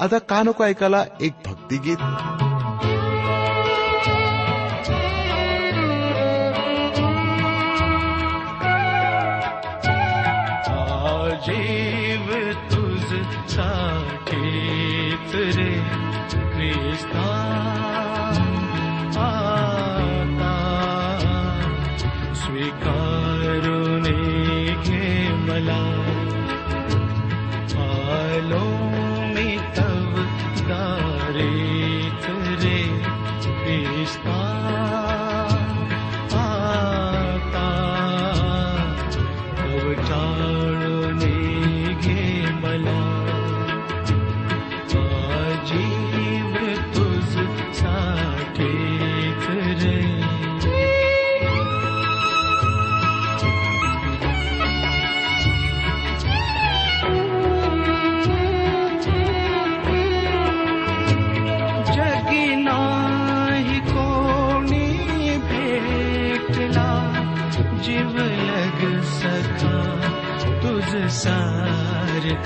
आता कानको ऐकायला एक भक्ति गीत जीव तुझ रे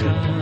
God.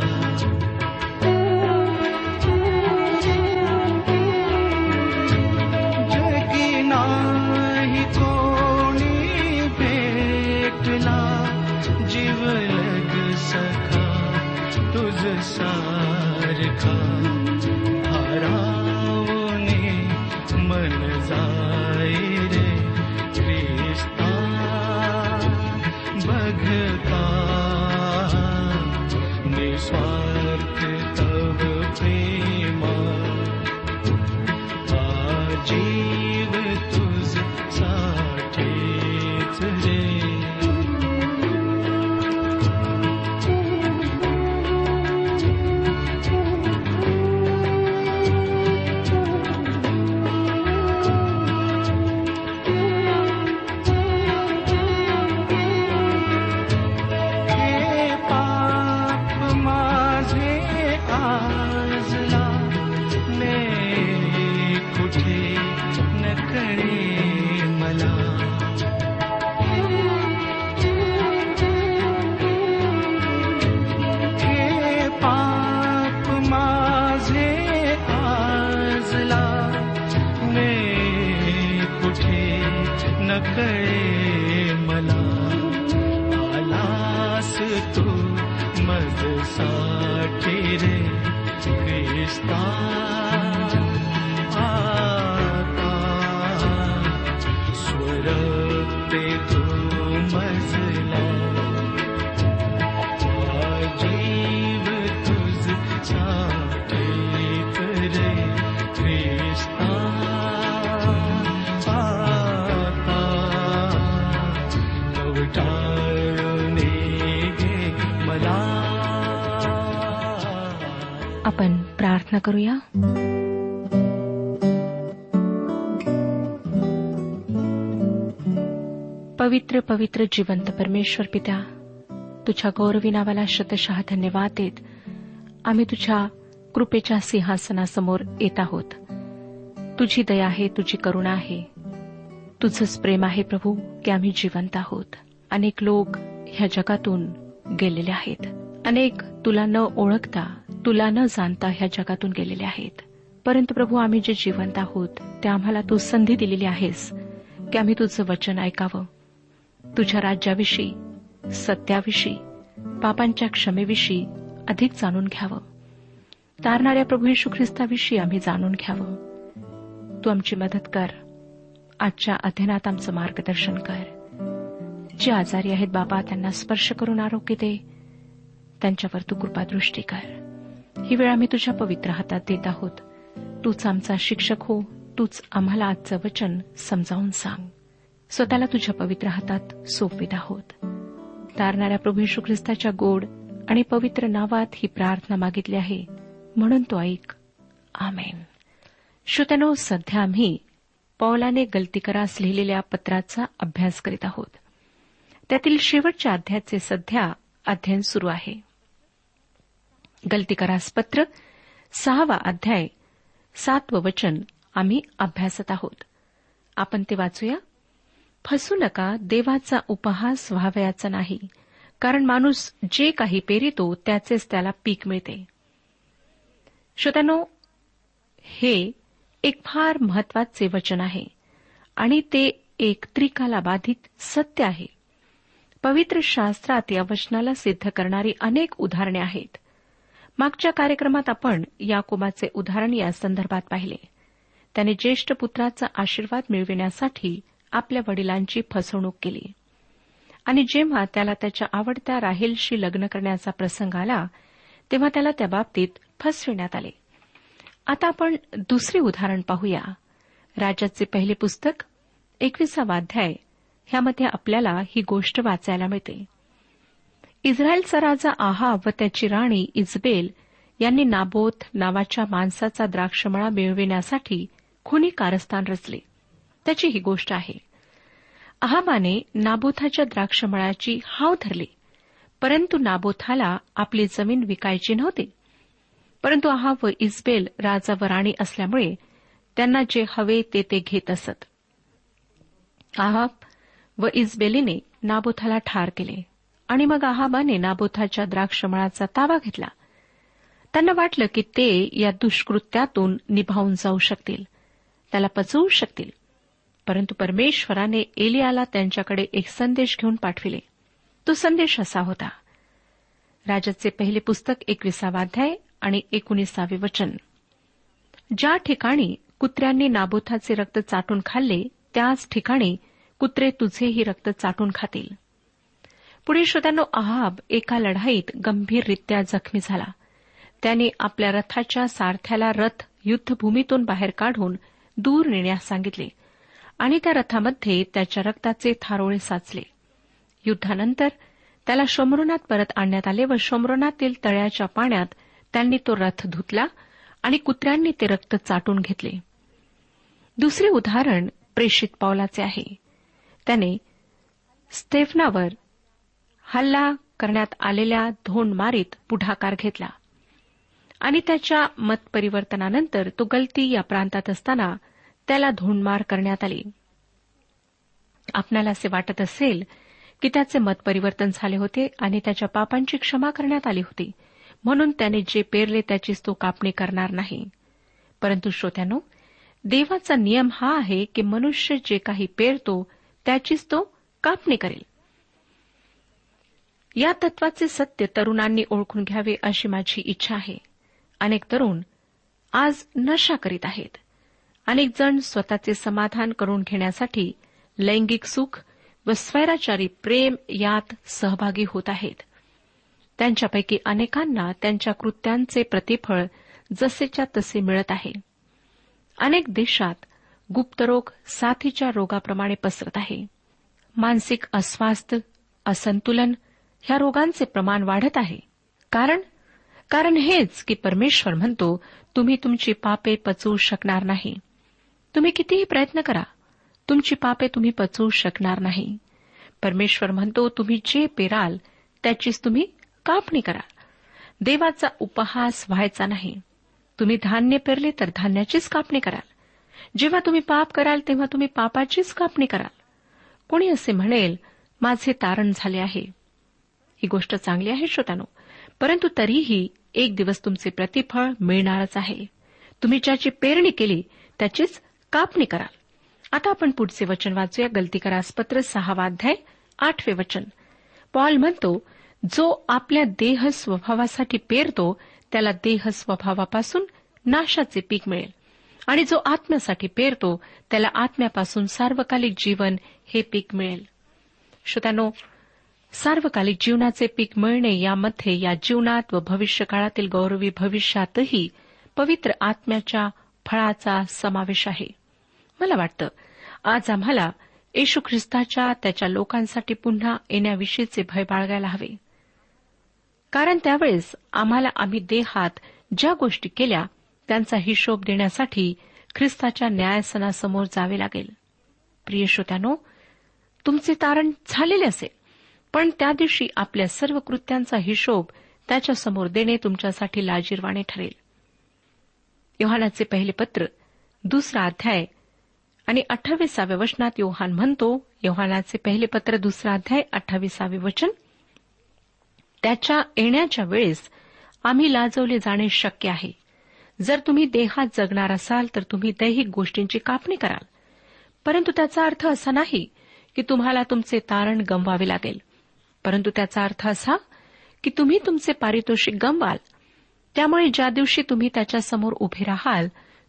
प्रार्थना करूया. पवित्र पवित्र जिवंत परमेश्वर पित्या तुझ्या गौरवी नावाला शतशः धन्यवाद देत आम्ही तुझ्या कृपेच्या सिंहासनासमोर येत आहोत. तुझी दया आहे तुझी करुणा आहे. तुझंच प्रेम आहे प्रभू की आम्ही जिवंत आहोत. अनेक लोक ह्या जगातून गेलेले आहेत. अनेक तुला न ओळखता तुला न जाणता ह्या जगातून गेलेले आहेत. परंतु प्रभू आम्ही जे जिवंत आहोत ते आम्हाला तू संधी दिलेली आहेस की आम्ही तुझं वचन ऐकावं. तुझ्या राज्याविषयी सत्याविषयी पापांच्या क्षमेविषयी अधिक जाणून घ्यावं. तारणाऱ्या प्रभू येशू ख्रिस्ताविषयी आम्ही जाणून घ्यावं. तू आमची मदत कर. आजच्या अध्ययनात आमचं मार्गदर्शन कर. जे आजारी आहेत बाबा त्यांना स्पर्श करून आरोग्य दे. त्यांच्यावर तू कृपादृष्टी कर. ही वेळ आम्ही तुझ्या पवित्र हातात देत आहोत. तूच आमचा शिक्षक हो. तूच आम्हाला आजचं वचन समजावून सांग. स्वतःला तुझ्या पवित्र हातात सोपवित आहोत. तारणाऱ्या प्रभू यशू ख्रिस्ताच्या गोड आणि पवित्र नावात ही प्रार्थना मागितली आहे. म्हणून तो ऐक. आमेन. श्रोत्यानो सध्या आम्ही पौलाने गलतीकरास लिहिलेल्या पत्राचा अभ्यास करीत आहोत. त्यातील शेवटच्या अध्यायाचे सध्या अध्ययन सुरू आहे. गलतीकारास पत्र सहावा अध्याय सातवं वचन आम्ही अभ्यासत आहोत. आपण ते वाचूया. फसू नका देवाचा उपहास व्हावयाचा नाही कारण माणूस जे काही पेरितो त्याचेच त्याला पीक मिळते. श्रोत्यानो हे एक फार महत्त्वाचे वचन आहे आणि ते एक त्रिकाला बाधित सत्य आहे. पवित्र शास्त्रात या वचनाला सिद्ध करणारी अनेक उदाहरणे आहेत. मागच्या कार्यक्रमात आपण याकोबाचे उदाहरण या संदर्भात पाहिले. त्याने ज्येष्ठ पुत्राचा आशीर्वाद मिळविण्यासाठी आपल्या वडिलांची फसवणूक केली. आणि जेव्हा त्याला त्याच्या आवडत्या राहेलशी लग्न करण्याचा प्रसंग आला तेव्हा त्याला त्या बाबतीत फसविण्यात आले. आता आपण दुसरे उदाहरण पाहूया. राजाचे पहिले पुस्तक एकविसावा अध्याय ह्यामध्ये आपल्याला ही गोष्ट वाचायला मिळते. इस्रायलचा राजा आहाब व त्याची राणी इजबेल यांनी नाबोत नावाच्या माणसाचा द्राक्षमळा मिळविण्यासाठी खुनी कारस्थान रचले. त्याची ही गोष्ट आहे. आहाबाने नाबोथाच्या द्राक्षमळाची हाव धरली. परंतु नाबोथाला आपली जमीन विकायची नव्हती. परंतु आहाब व इस्बेल राजा व राणी असल्यामुळे त्यांना जे हवे ते ते घेत असत. आहाब व इस्बेलीने नाबोथाला ठार केले. आणि मग आहाबाने नाबोथाच्या द्राक्षमळाचा ताबा घेतला. त्यांना वाटलं की ते या दुष्कृत्यातून निभावून जाऊ शकतील. त्याला पचवू शकतील. परंतु परमेश्वराने एलियाला त्यांच्याकडे एक संदेश घेऊन पाठविले. तो संदेश असा होता. राजाचे पहिले पुस्तक एकविसावाध्याय आणि एकोणीसावे वचन. ज्या ठिकाणी कुत्र्यांनी नाबोथाचे रक्त चाटून खाल्ले त्याच ठिकाणी कुत्रे तुझेही रक्त चाटून खातील. पुढे श्रोत्यानो अहाब एका लढाईत गंभीररित्या जखमी झाला. त्याने आपल्या रथाच्या सारथ्याला रथ युद्धभूमीतून बाहेर काढून दूर नेण्यास सांगितले आणि त्या रथामध्ये त्याच्या रक्ताचे थारोळे साचले. युद्धानंतर त्याला शमरुनात परत आणण्यात आले व शमरुनातील तळ्याच्या पाण्यात त्यांनी तो रथ धुतला आणि कुत्र्यांनी ते रक्त चाटून घेतले. दुसरे उदाहरण प्रेषित पावलाचे आहे. त्याने स्टेफनावर हल्ला करण्यात आलेल्या धोंडमारीत पुढाकार घेतला. आणि त्याच्या मतपरिवर्तनानंतर तो गलती या प्रांतात असताना त्याला धोंडमार करण्यात आली. आपणाला असे वाटत असेल की त्याचे मतपरिवर्तन झाले होते आणि त्याच्या पापांची क्षमा करण्यात आली होती. म्हणून त्याने जे पेरले त्याचीच तो कापणी करणार नाही. परंतु श्रोत्यानो देवाचा नियम हा आहे की मनुष्य जे काही पेरतो त्याचीच तो कापणी करेल. या तत्वाचे सत्य तरुणांनी ओळखून घ्यावे अशी माझी इच्छा आहे. अनेक तरुण आज नशा करीत आहेत. अनेक जण स्वतःचे समाधान करून घेण्यासाठी लैंगिक सुख व स्वैराचारी प्रेम यात सहभागी होत आहेत. त्यांच्यापैकी अनेकांना त्यांच्या कृत्यांचे प्रतिफळ जसेच्या तसे मिळत आहे. अनेक देशात गुप्तरोग साथीच्या रोगाप्रमाणे पसरत आहे. मानसिक अस्वास्थ असंतुलन ह्या रोगांचे प्रमाण वाढत आहे. कारण कारण हेच की परमेश्वर म्हणतो तुम्ही तुमची पापे पचवू शकणार नाही. तुम्ही कितीही प्रयत्न करा तुमची पापे तुम्ही पचवू शकणार नाही. परमेश्वर म्हणतो तुम्ही जे पेराल त्याचीच तुम्ही कापणी करा. देवाचा उपहास व्हायचा नाही. तुम्ही धान्य पेरले तर धान्याचीच कापणी कराल. जेव्हा तुम्ही पाप कराल तेव्हा तुम्ही पापाचीच कापणी कराल. कोणी असे म्हणेल माझे तारण झाले आहे. ही गोष्ट चांगली आहे श्रोतानो. परंतु तरीही एक दिवस तुमचे प्रतिफळ मिळणारच आहे. तुम्ही ज्याची पेरणी केली त्याचीच कापणी कराल आता आपण पुढचे वचन वाचूया. गलती करास पत्र सहावाध्याय आठवे वचन. पॉल म्हणतो जो आपल्या देह स्वभावासाठी पेरतो त्याला देह स्वभावापासून नाशाचे पीक मिळेल. आणि जो आत्म्यासाठी पेरतो त्याला आत्म्यापासून सार्वकालिक जीवन हे पीक मिळेल. श्रोत्यानो सार्वकालिक जीवनाचे पीक मिळणे यामध्ये या जीवनात व भविष्यकाळातील गौरवी भविष्यातही पवित्र आत्म्याच्या फळाचा समावेश आहे. मला वाटतं आज आम्हाला येशू ख्रिस्ताच्या त्याच्या लोकांसाठी पुन्हा येण्याविषयीचे भय बाळगायला हवे. कारण त्यावेळेस आम्हाला आम्ही देहात ज्या गोष्टी केल्या त्यांचा हिशोब देण्यासाठी ख्रिस्ताच्या न्यायासनासमोर जावे लागेल. प्रिय श्रोत्यानो तुमचे तारण झालेले असेल. पण त्या दिवशी आपल्या सर्व कृत्यांचा हिशोब त्याच्यासमोर देणे तुमच्यासाठी लाजीरवाणे ठरेल. योहानाचे पहिले पत्र दुसरा अध्याय आणि अठ्ठावीसाव्या वचनात योहान म्हणतो योहानाचे पहिले पत्र दुसरा अध्याय अठ्ठावीसावे वचन त्याच्या येण्याच्या वेळेस आम्ही लाजवले जाणे शक्य आहे. जर तुम्ही देहात जगणार असाल तर तुम्ही दैहिक गोष्टींची कापणी कराल. परंतु त्याचा अर्थ असा नाही की तुम्हाला तुमचे तारण गमवावे लागेल. परंतु त्याचा अर्थ असा की तुम्ही तुमचे पारितोषिक गमवाल. त्यामुळे ज्या दिवशी तुम्ही त्याच्यासमोर उभे राहाल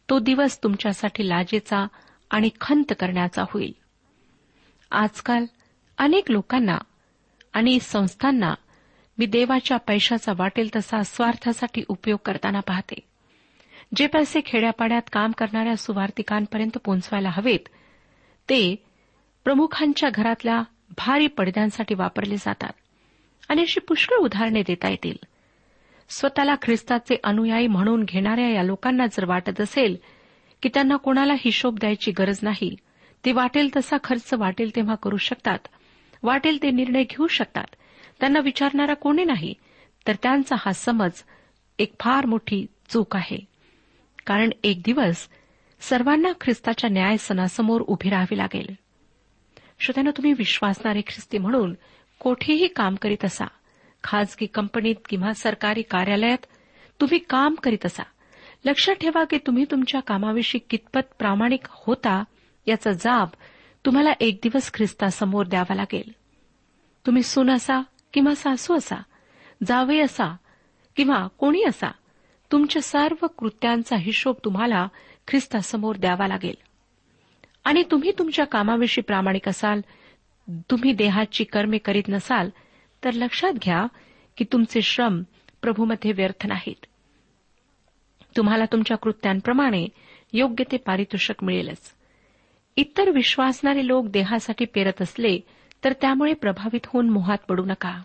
तो दिवस तुमच्यासाठी लाजेचा आणि खंत करण्याचा होईल. आजकाल अनेक लोकांना आणि संस्थांना मी देवाच्या पैशाचा वाटेल तसा स्वार्थासाठी उपयोग करताना पाहते. जे पैसे खेड्यापाड्यात काम करणाऱ्या सुवार्थिकांपर्यंत पोहोचवायला हवेत ते प्रमुखांच्या घरातल्या भारी पडद्यांसाठी वापरले जातात. आणि अशी पुष्कळ उदाहरणे देता येतील. स्वतःला ख्रिस्ताचे अनुयायी म्हणून घेणाऱ्या या लोकांना जर वाटत असेल की त्यांना कोणाला हिशोब द्यायची गरज नाही ते वाटेल तसा खर्च वाटेल तेव्हा करू शकतात. वाटेल ते निर्णय घेऊ शकतात. त्यांना विचारणारा कोणी नाही तर त्यांचा हा समज एक फार मोठी चूक आहे. कारण एक दिवस सर्वांना ख्रिस्ताच्या न्यायसनासमोर उभी राहावी लागेल. श्रोत्यानं तुम्ही विश्वासणारे ख्रिस्ती म्हणून कोठेही काम करीत असा. खाजगी कंपनीत किंवा सरकारी कार्यालयात तुम्ही काम करीत असा. लक्षात ठेवा की तुम्ही तुमच्या कामाविषयी कितपत प्रामाणिक होता याचा जाब तुम्हाला एक दिवस ख्रिस्तासमोर द्यावा लागेल. तुम्ही सून असा किंवा सासू असा जावे असा किंवा कोणी असा तुमच्या सर्व कृत्यांचा हिशोब तुम्हाला ख्रिस्तासमोर द्यावा लागेल. आणि तुम्ही तुमच्या कामाविषयी प्रामाणिक असाल तुम्ही देहाची कर्मे करीत नसाल तर लक्षात घ्या की तुमचे श्रम प्रभूमध्ये व्यर्थ नाहीत. तुम्हाला तुमच्या कृत्यांप्रमाणे योग्य ते पारितोषिक मिळेलच. इतर विश्वासणारे लोक देहासाठी पेरत असले तर त्यामुळे प्रभावित होऊन मोहात पडू नका.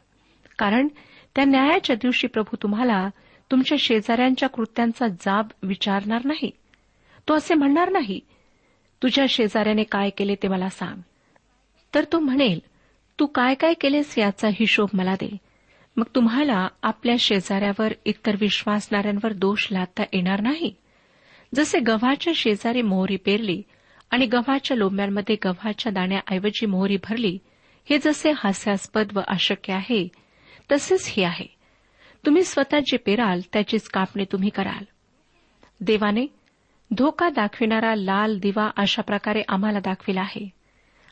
कारण त्या न्यायाच्या दिवशी प्रभू तुम्हाला तुमच्या शेजाऱ्यांच्या कृत्यांचा जाब विचारणार नाही. तो असे म्हणणार नाही तुझ्या शेजाऱ्याने काय केले ते मला सांग. तर तो म्हणेल तू काय काय केलेस याचा हिशोब मला दे. मग तुम्हाला आपल्या शेजाऱ्यावर इतर विश्वासणाऱ्यांवर दोष लादता येणार नाही? जसे गव्हाच्या शेजारी मोहरी पेरली आणि गव्हाच्या लोंब्यांमध्ये गव्हाच्या दाण्याऐवजी मोहरी भरली हे जसे हास्यास्पद व अशक्य आहे तसेच हे आहे. तुम्ही स्वतः जे पेराल त्याचीच कापणी तुम्ही कराल. देवाने धोका दाखविणारा लाल दिवा अशा प्रकारे आम्हाला दाखविला आहे.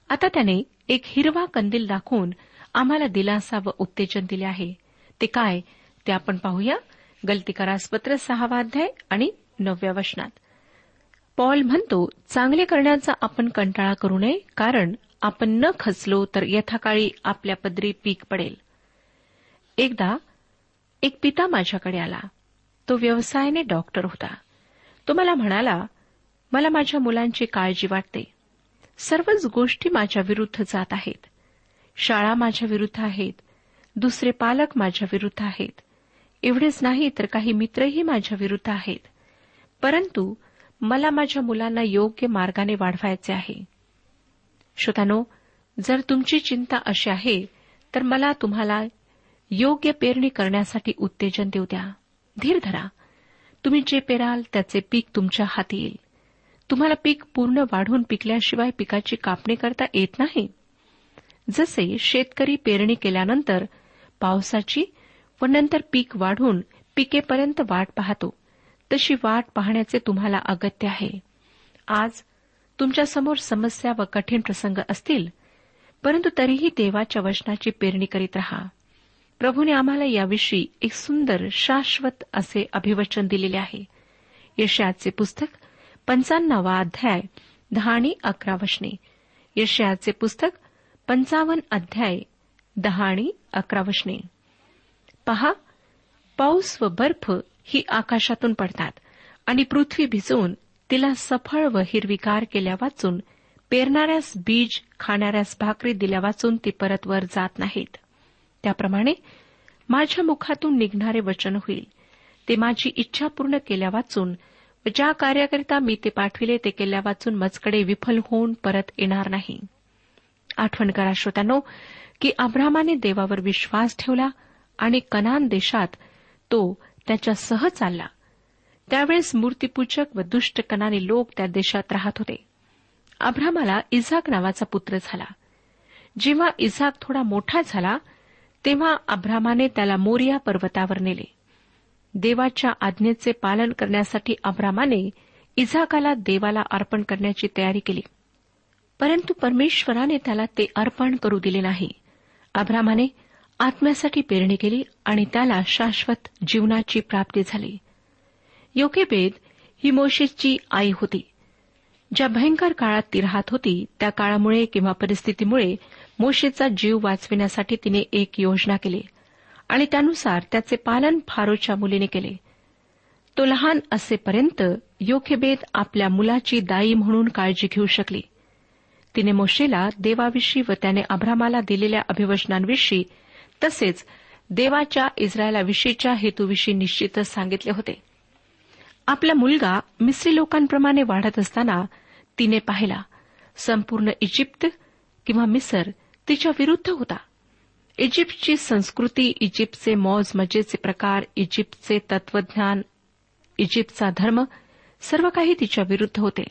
आता त्याने एक हिरवा कंदील दाखवून आम्हाला दिलासा व उत्तेजन दिले आहे. ते काय? ते आपण पाहूया. गलतीकारासपत्र सहावा अध्याय आणि नवव्या वचनात. पॉल म्हणतो चांगले करण्याचा आपण कंटाळा करू नये कारण आपण न खचलो तर यथाकाळी आपल्या पदरी पीक पडेल. एकदा एक पिता माझ्याकडे आला. तो व्यवसायाने डॉक्टर होता. तो मला म्हणाला मला माझ्या मुलांची काळजी वाटते. सर्वच गोष्टी माझ्या विरुद्ध जात आहेत. शाळा माझ्या विरुद्ध आहेत. दुसरे पालक माझ्या विरुद्ध आहेत. एवढेच नाही तर काही मित्रही माझ्या विरुद्ध आहेत. परंतु मला माझ्या मुलांना योग्य मार्गाने वाढवायचे आहे. श्रोतानो जर तुमची चिंता अशी आहे तर मला तुम्हाला योग्य पेरणी करण्यासाठी उत्तेजन देऊ द्या. धीर धरा. तुम्ही जे पेराल त्याचे पीक तुमच्या हाती येईल. तुम्हाला पीक पूर्ण वाढून पिकल्याशिवाय पिकाची कापणी करता येत नाही. जसे शेतकरी पेरणी केल्यानंतर पावसाची व नंतर पीक वाढून पिकेपर्यंत वाट पाहतो तशी वाट पाहण्याचे तुम्हाला अगत्य आहे. आज तुमच्यासमोर समस्या व कठीण प्रसंग असतील परंतु तरीही देवाच्या वचनाची पेरणी करीत रहा. प्रभूने आम्हाला याविषयी एक सुंदर शाश्वत असे अभिवचन दिलेले आहे. यशयाचे पुस्तक पंचाण्णवा अध्याय दहा आणि अकरा वशने. यशयाचे पुस्तक पंचावन्न अध्याय दहा आणि अकरा वशने. पहा पाऊस व बर्फ ही आकाशातून पडतात आणि पृथ्वी भिजवून तिला सफळ व हिरवीगार केल्या वाचून पेरणाऱ्यास बीज खाणाऱ्यास भाकरी दिल्या वाचून ती परत वर जात नाहीत. त्याप्रमाणे माझ्या मुखातून निघणारे वचन होईल. ते माझी इच्छा पूर्ण केल्या वाचून व ज्या कार्याकरिता मी ते पाठविले ते केल्या वाचून मजकडे विफल होऊन परत येणार नाही. आठवण करा श्रोत्यानो की अब्रामाने देवावर विश्वास ठेवला आणि कनान देशात तो त्याच्यासह चालला. त्यावेळेस मूर्तीपूजक व दुष्ट कनानी लोक त्या देशात राहत होते. अब्रामाला इझाक नावाचा पुत्र झाला. जेव्हा इझाक थोडा मोठा झाला तेव्हा अब्रामाने त्याला मोरिया पर्वतावर नेले. देवाच्या आज्ञेचे पालन करण्यासाठी अब्रामाने इझाकाला देवाला अर्पण करण्याची तयारी केली. परंतु परमेश्वराने त्याला ते अर्पण करू दिले नाही. अब्रामाने आत्म्यासाठी पेरणी केली आणि त्याला शाश्वत जीवनाची प्राप्ती झाली. योगेबेद ही मोशेची आई होती. ज्या भयंकर काळात ती राहत होती त्या काळामुळे किंवा परिस्थितीमुळे मोशेचा जीव वाचविण्यासाठी तिने एक योजना केली आणि त्यानुसार त्याचे पालन फारोच्या मुलीने केले. तो लहान असेपर्यंत योखेबेद आपल्या मुलाची दाई म्हणून काळजी घेऊ शकली. तिने मोशेला देवाविषयी व त्याने अभ्रामाला दिलेल्या अभिवचनांविषयी तसेच देवाच्या इस्रायलाविषयीच्या हेतूविषयी निश्चितच सांगितले होते. आपला मुलगा मिस्री लोकांप्रमाणे वाढत असताना तिने पाहिला संपूर्ण इजिप्त किंवा मिसर तिच्या विरुद्ध होता. इजिप्तची संस्कृती इजिप्तचे मौज मजेचे प्रकार इजिप्तचे तत्वज्ञान इजिप्तचा धर्म सर्व काही तिच्या विरुद्ध होते.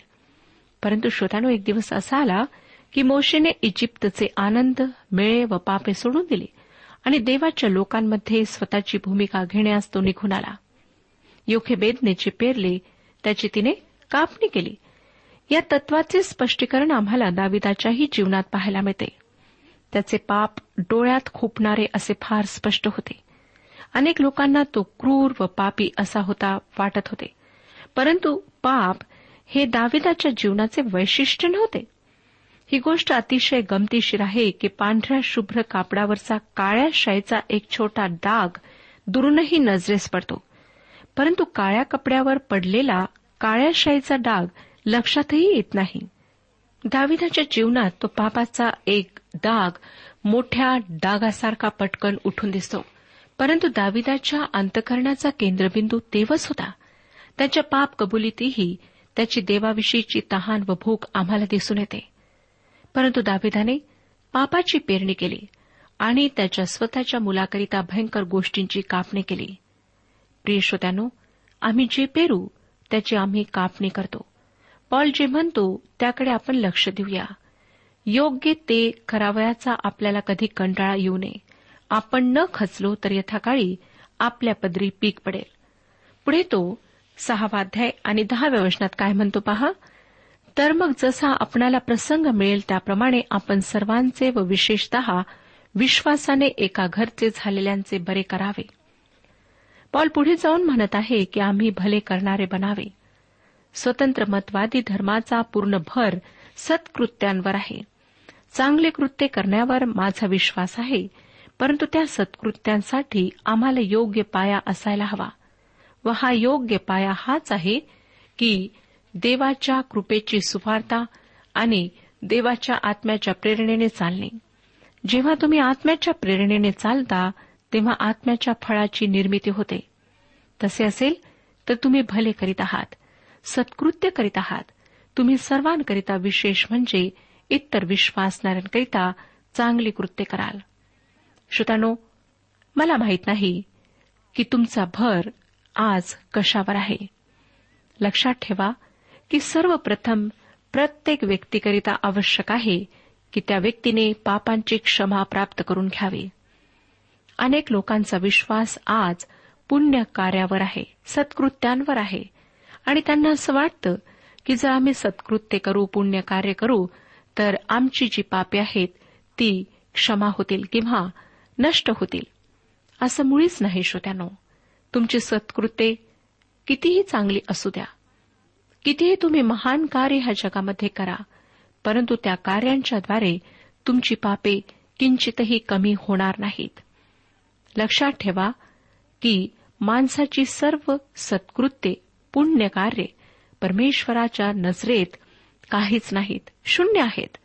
परंतु श्रोतानो एक दिवस असा आला की मोशेने इजिप्तचे आनंद मेळे व पापे सोडून दिले आणि देवाच्या लोकांमध्ये स्वतःची भूमिका घेण्यास तो निघून आला. योखेबेदने जे पेरले त्याची तिने कापणी केली. या तत्वाचे स्पष्टीकरण आम्हाला दाविदाच्याही जीवनात पाहायला मिळते. त्याचे पाप डोळ्यात खोपणारे असे फार स्पष्ट होते. अनेक लोकांना तो क्रूर व पापी असा होता वाटत होते. परंतु पाप हे दाविदाच्या जीवनाचे वैशिष्ट्य नव्हते. ही गोष्ट अतिशय गमतीशीर आहे की पांढऱ्या शुभ्र कापडावरचा काळ्या शाईचा एक छोटा डाग दुरूनही नजरेस पडतो. परंतु काळ्या कपड्यावर पडलेला काळ्या शाईचा डाग लक्षातही येत नाही. दाविदाच्या जीवनात तो पापाचा एक डाग मोठ्या डागासारखा पटकन उठून दिसतो. परंतु दाविदाच्या अंतकरणाचा केंद्रबिंदू तेवच होता. त्याच्या पाप कबुलीतही त्याची देवाविषयीची तहान व भूक आम्हाला दिसून येते. परंतु दाविदाने पापाची पेरणी केली आणि त्याच्या स्वतःच्या मुलाकरिता भयंकर गोष्टींची कापणी केली. प्रिय श्रोत्यानो आम्ही जे पेरू त्याची आम्ही कापणी करतो. पॉल जे म्हणतो त्याकडे आपण लक्ष देऊया. योग्य ते करावयाचा आपल्याला कधी कंटाळा येऊ नये. आपण न खचलो तर यथाकाळी आपल्या पदरी पीक पडेल. पुढे तो सहावाध्याय आणि दहाव्या वचनात काय म्हणतो पहा? तर मग जसा आपणाला प्रसंग मिळेल त्याप्रमाणे आपण सर्वांचे व विशेषत विश्वासाने एका घरचे झालेल्यांचे बरे करावे. पॉल पुढे जाऊन म्हणत आहे की आम्ही भले करणारे बनावे. स्वतंत्र मतवादी धर्माचा पूर्ण भर सत्कृत्यांवर आहे. चांगले कृत्य करण्यावर माझा विश्वास आहे परंतु त्या सत्कृत्यांसाठी आम्हाला योग्य पाया असायला हवा. व हा योग्य पाया हाच आहे की देवाच्या कृपेची सुवार्ता आणि देवाच्या आत्म्याच्या प्रेरणेने चालणे. जेव्हा तुम्ही आत्म्याच्या प्रेरणेने चालता तेव्हा आत्म्याच्या फळाची निर्मिती होते. तसे असेल तर तुम्ही भले करीत आहात सत्कृत्य करीत आहात. तुम्ही सर्वांकरिता विशेष म्हणजे इतर विश्वासणाऱ्यांकरिता चांगली कृत्य कराल. श्रोतानो मला माहीत नाही की तुमचा भर आज कशावर आहे. लक्षात ठेवा की सर्वप्रथम प्रत्येक व्यक्तीकरिता आवश्यक आहे की त्या व्यक्तीने पापांची क्षमा प्राप्त करून घ्यावी. अनेक लोकांचा विश्वास आज पुण्य कार्यावर आहे सत्कृत्यांवर आहे. आणि त्यांना असं वाटतं की जर आम्ही सत्कृत्य करू पुण्य कार्य करू तर आमची जी पापे आहेत ती क्षमा होतील किंवा नष्ट होतील. असं मुळीच नाही श्रोत्यानो. तुमची सत्कृते कितीही चांगली असू द्या. कितीही तुम्ही महान कार्य ह्या जगामध्ये करा परंतु त्या कार्यांच्याद्वारे तुमची पापे किंचितही कमी होणार नाहीत. लक्षात ठेवा की माणसाची सर्व सत्कृत्ये पुण्यकार्ये परमेश्वराच्या नजरेत काहीच नाहीत. शून्य आहेत.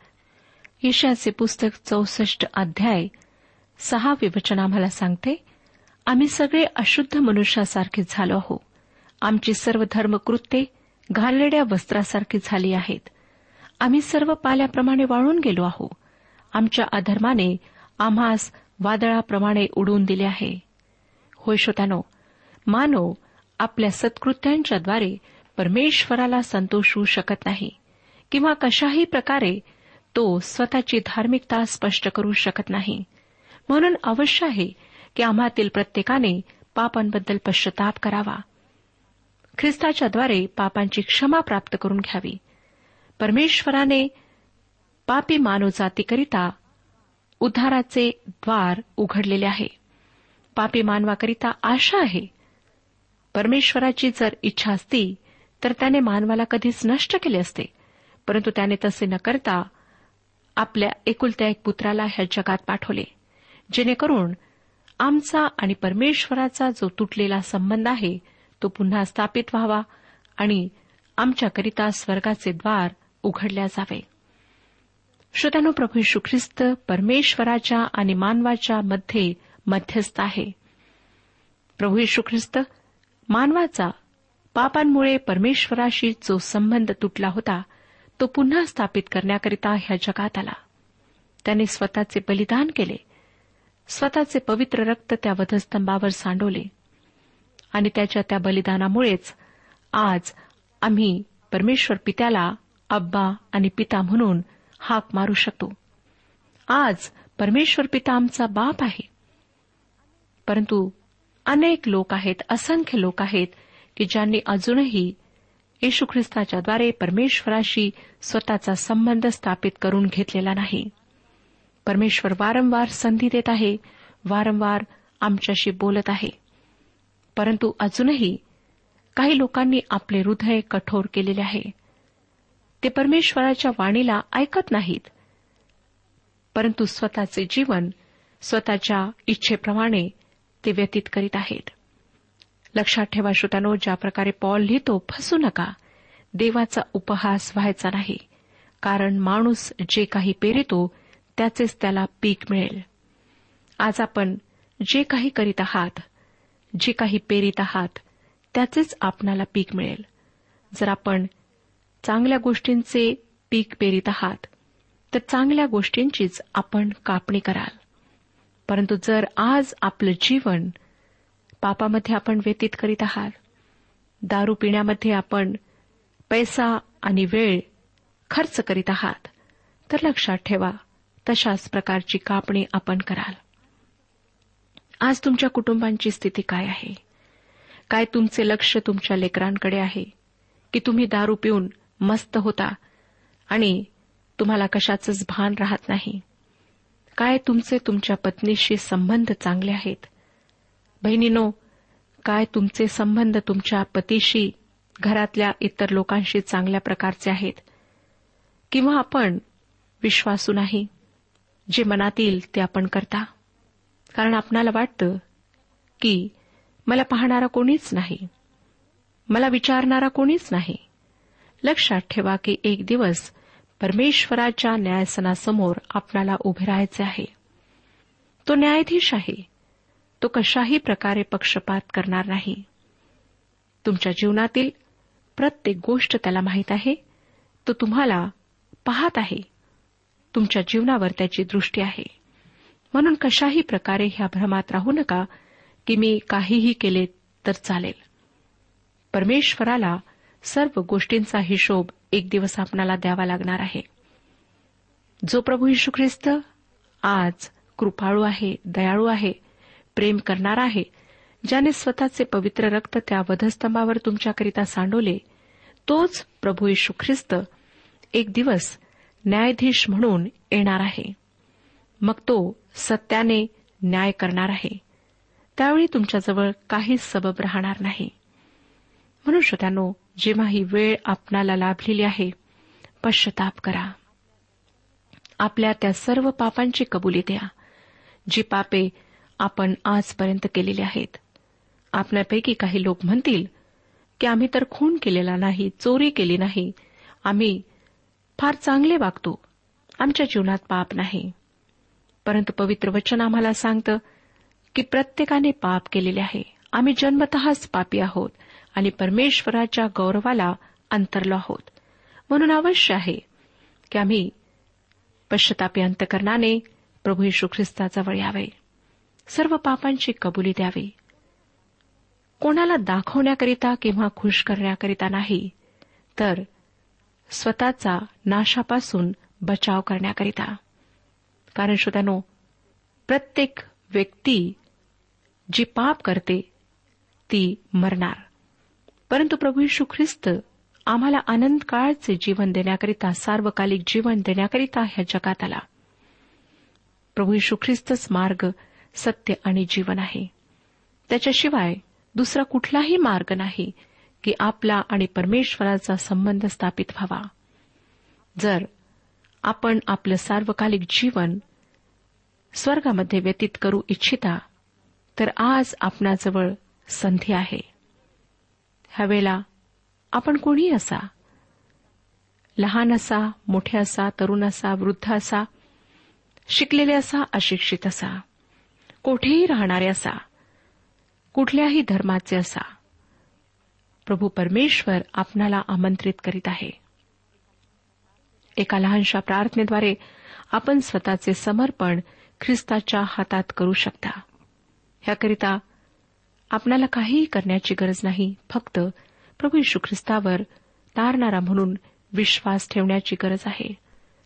ईशाचे पुस्तक चौसष्ट अध्याय सहा विवचन आम्हाला सांगते आम्ही सगळे अशुद्ध मनुष्यासारखे झालो आहो. आमची सर्व धर्मकृत्ये घाललेल्या वस्त्रासारखी झाली आहेत. आम्ही सर्व पाल्याप्रमाणे वाळून गेलो आहो. आमच्या अधर्माने आम्हास वादळाप्रमाणे उडवून दिले आहे. होय श्रोतानो मानव आपल्या सत्कृत्यांच्याद्वारे परमेश्वराला संतोष होऊ शकत नाही. किंवा कशाही प्रकारे तो स्वतःची धार्मिकता स्पष्ट करू शकत नाही. म्हणून अवश्य आहे की आम्हातील प्रत्येकाने पापांबद्दल पश्चाताप करावा. ख्रिस्ताच्याद्वारे पापांची क्षमा प्राप्त करून घ्यावी. परमेश्वराने पापी मानवजातीकरिता उद्धाराचे द्वार उघडलेले आहे. पापी मानवाकरिता आशा आहे. परमेश्वराची जर इच्छा असती तर त्याने मानवाला कधीच नष्ट केले असते. परंतु त्याने तसे न करता आपल्या एकुलत्या एक पुत्राला ह्या जगात पाठवले. जेणेकरून आमचा आणि परमेश्वराचा जो तुटलेला संबंध आहे तो पुन्हा स्थापित व्हावा आणि आमच्याकरिता स्वर्गाचे द्वार उघडल्या जावे. श्रोत्यानो प्रभू यशू ख्रिस्त परमेश्वराच्या आणि मानवाच्या मध्ये मध्यस्थ आहे. प्रभू यशू ख्रिस्त मानवाचा पापांमुळे परमेश्वराशी जो संबंध तुटला होता तो पुन्हा स्थापित करण्याकरिता ह्या जगात आला. त्याने स्वतःचे बलिदान केले. स्वतःचे पवित्र रक्त त्या वधस्तंभावर सांडवले आणि त्याच्या त्या बलिदानामुळेच आज आम्ही परमेश्वर पित्याला अब्बा आणि पिता म्हणून हाक मारू शकतो. आज परमेश्वर पिता आमचा बाप आहे. परंतु अनेक लोक आहेत असंख्य लोक आहेत की ज्यांनी अजूनही येशू ख्रिस्ताच्याद्वारे परमेश्वराशी स्वतःचा संबंध स्थापित करून घेतलेला नाही. परमेश्वर वारंवार संधी देत आहे वारंवार आमच्याशी बोलत आहे. परंतु अजूनही काही लोकांनी आपले हृदय कठोर केलेले आहे. ते परमेश्वराच्या वाणीला ऐकत नाहीत. परंतु स्वतःचे जीवन स्वतःच्या इच्छेप्रमाणे ते व्यतीत करीत आहेत. लक्षात ठेवा श्रोतानो ज्या प्रकारे पॉल लिहितो फसू नका. देवाचा उपहास व्हायचा नाही. कारण माणूस जे काही पेरितो त्याचेच त्याला पीक मिळेल. आज आपण जे काही करीत आहात जे काही पेरीत आहात त्याचेच आपणाला पीक मिळेल. जर आपण चांगल्या गोष्टींचे पीक पेरीत आहात तर चांगल्या गोष्टींचीच आपण कापणी कराल. परंतु जर आज आपलं जीवन पापामध्ये आपण व्यतीत करीत आहात. दारू पिण्यामध्ये आपण पैसा आणि वेळ खर्च करीत आहात. तर लक्षात ठेवा तशाच प्रकारची कापणी आपण कराल. आज तुमच्या कुटुंबांची स्थिती काय आहे? काय तुमचे लक्ष तुमच्या लेकरांकडे आहे? की तुम्ही दारू पिऊन मस्त होता आणि तुम्हाला कशाचंच भान राहत नाही? काय तुमचे तुमच्या पत्नीशी संबंध चांगले आहेत? बहिणीनो काय तुमचे संबंध तुमच्या पतीशी घरातल्या इतर लोकांशी चांगल्या प्रकारचे आहेत? किंवा आपण विश्वासू नाही जे मनात येईल ते आपण करता? कारण आपणाला वाटतं की मला पाहणारा कोणीच नाही मला विचारणारा कोणीच नाही. लक्षात ठेवा की एक दिवस परमेश्वराच्या न्यायसनासमोर आपणाला उभे राहायचे आहे. तो न्यायाधीश आहे. तो कशाही प्रकारे पक्षपात करणार नाही. तुमच्या जीवनातील प्रत्येक गोष्ट त्याला माहीत आहे तो तुम्हाला पाहत आहे. तुमच्या जीवनावर त्याची दृष्टी आहे. म्हणून कशाही प्रकारे ह्या भ्रमात राहू नका की मी काहीही केले तर चालेल. परमेश्वराला सर्व गोष्टींचा हिशोब एक दिवस आपणाला द्यावा लागणार आहे. जो प्रभू यशू ख्रिस्त आज कृपाळू आहे दयाळू आहे प्रेम करणार आहे ज्याने स्वतःचे पवित्र रक्त त्या वधस्तंभावर तुमच्याकरिता सांडवले तोच प्रभू येशू ख्रिस्त एक दिवस न्यायाधीश म्हणून येणार आहे. मग तो सत्याने न्याय करणार आहे. त्यावेळी तुमच्याजवळ काहीच सबब राहणार नाही. म्हणून श्रोत्यानो जेव्हा ही वेळ आपणाला लाभलेली आहे पश्चाताप करा. आपल्या त्या सर्व पापांची कबुली द्या जी पापे आपण आजपर्यंत केलेले आहेत. आपल्यापैकी काही लोक म्हणतील की आम्ही तर खून केलेला नाही चोरी केली नाही. आम्ही फार चांगले वागतो. आमच्या जीवनात पाप नाही. परंतु पवित्र वचन आम्हाला सांगतं की प्रत्येकाने पाप केलेले आहे. आम्ही जन्मतःच पापी आहोत आणि परमेश्वराच्या गौरवाला अंतरलो आहोत. म्हणून अवश्य आहे की आम्ही पश्चतापी अंतकरणाने प्रभू यशू ख्रिस्ताजवळ यावे. सर्व पापांची कबुली द्यावी. कोणाला दाखवण्याकरिता किंवा खुश करण्याकरिता नाही तर स्वतःचा नाशापासून बचाव करण्याकरिता. कारण श्रोत्यानो प्रत्येक व्यक्ती जी पाप करते ती मरणार. परंतु प्रभू यशू ख्रिस्त आम्हाला आनंद काळचे जीवन देण्याकरिता सार्वकालिक जीवन देण्याकरिता ह्या जगात आला. प्रभू यशू ख्रिस्तच मार्ग सत्य आणि जीवन आहे. त्याच्याशिवाय दुसरा कुठलाही मार्ग नाही की आपला आणि परमेश्वराचा संबंध स्थापित व्हावा. जर आपण आपलं सार्वकालिक जीवन स्वर्गामध्ये व्यतीत करू इच्छिता तर आज आपणाजवळ संधी आहे. ह्यावेळेला आपण कोणी असा? लहान असा मोठे असा तरुण असा वृद्ध असा शिकलेले असा अशिक्षित असा? कोठेही राहणारे असा. कुठल्याही धर्माचे असा. प्रभू परमेश्वर आपणाला आमंत्रित करीत आहे. एका लहानशा प्रार्थनेद्वारे आपण स्वतःचे समर्पण ख्रिस्ताच्या हातात करू शकता. ह्याकरिता आपणाला काहीही करण्याची गरज नाही फक्त प्रभू यशू ख्रिस्तावर तारणारा म्हणून विश्वास ठेवण्याची गरज आहे.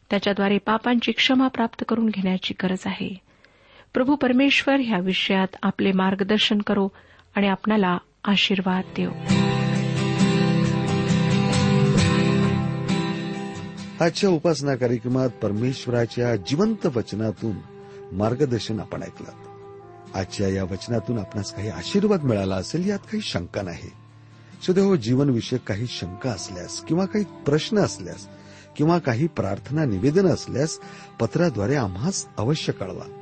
त्याच्याद्वारे पापांची क्षमा प्राप्त करून घेण्याची गरज आहे. प्रभू परमेश्वर ह्या विषयात आपले मार्गदर्शन करो आणि आपणाला आशीर्वाद देव. आजच्या उपासना कार्यक्रमात परमेश्वराच्या जिवंत वचनातून मार्गदर्शन आपण ऐकलं. आजच्या या वचनातून आपणास काही आशीर्वाद मिळाला असेल यात काही शंका नाही. सुदैव जीवनविषयक काही शंका असल्यास किंवा काही प्रश्न असल्यास किंवा काही प्रार्थना निवेदन असल्यास पत्राद्वारे आम्हास अवश्य कळवा.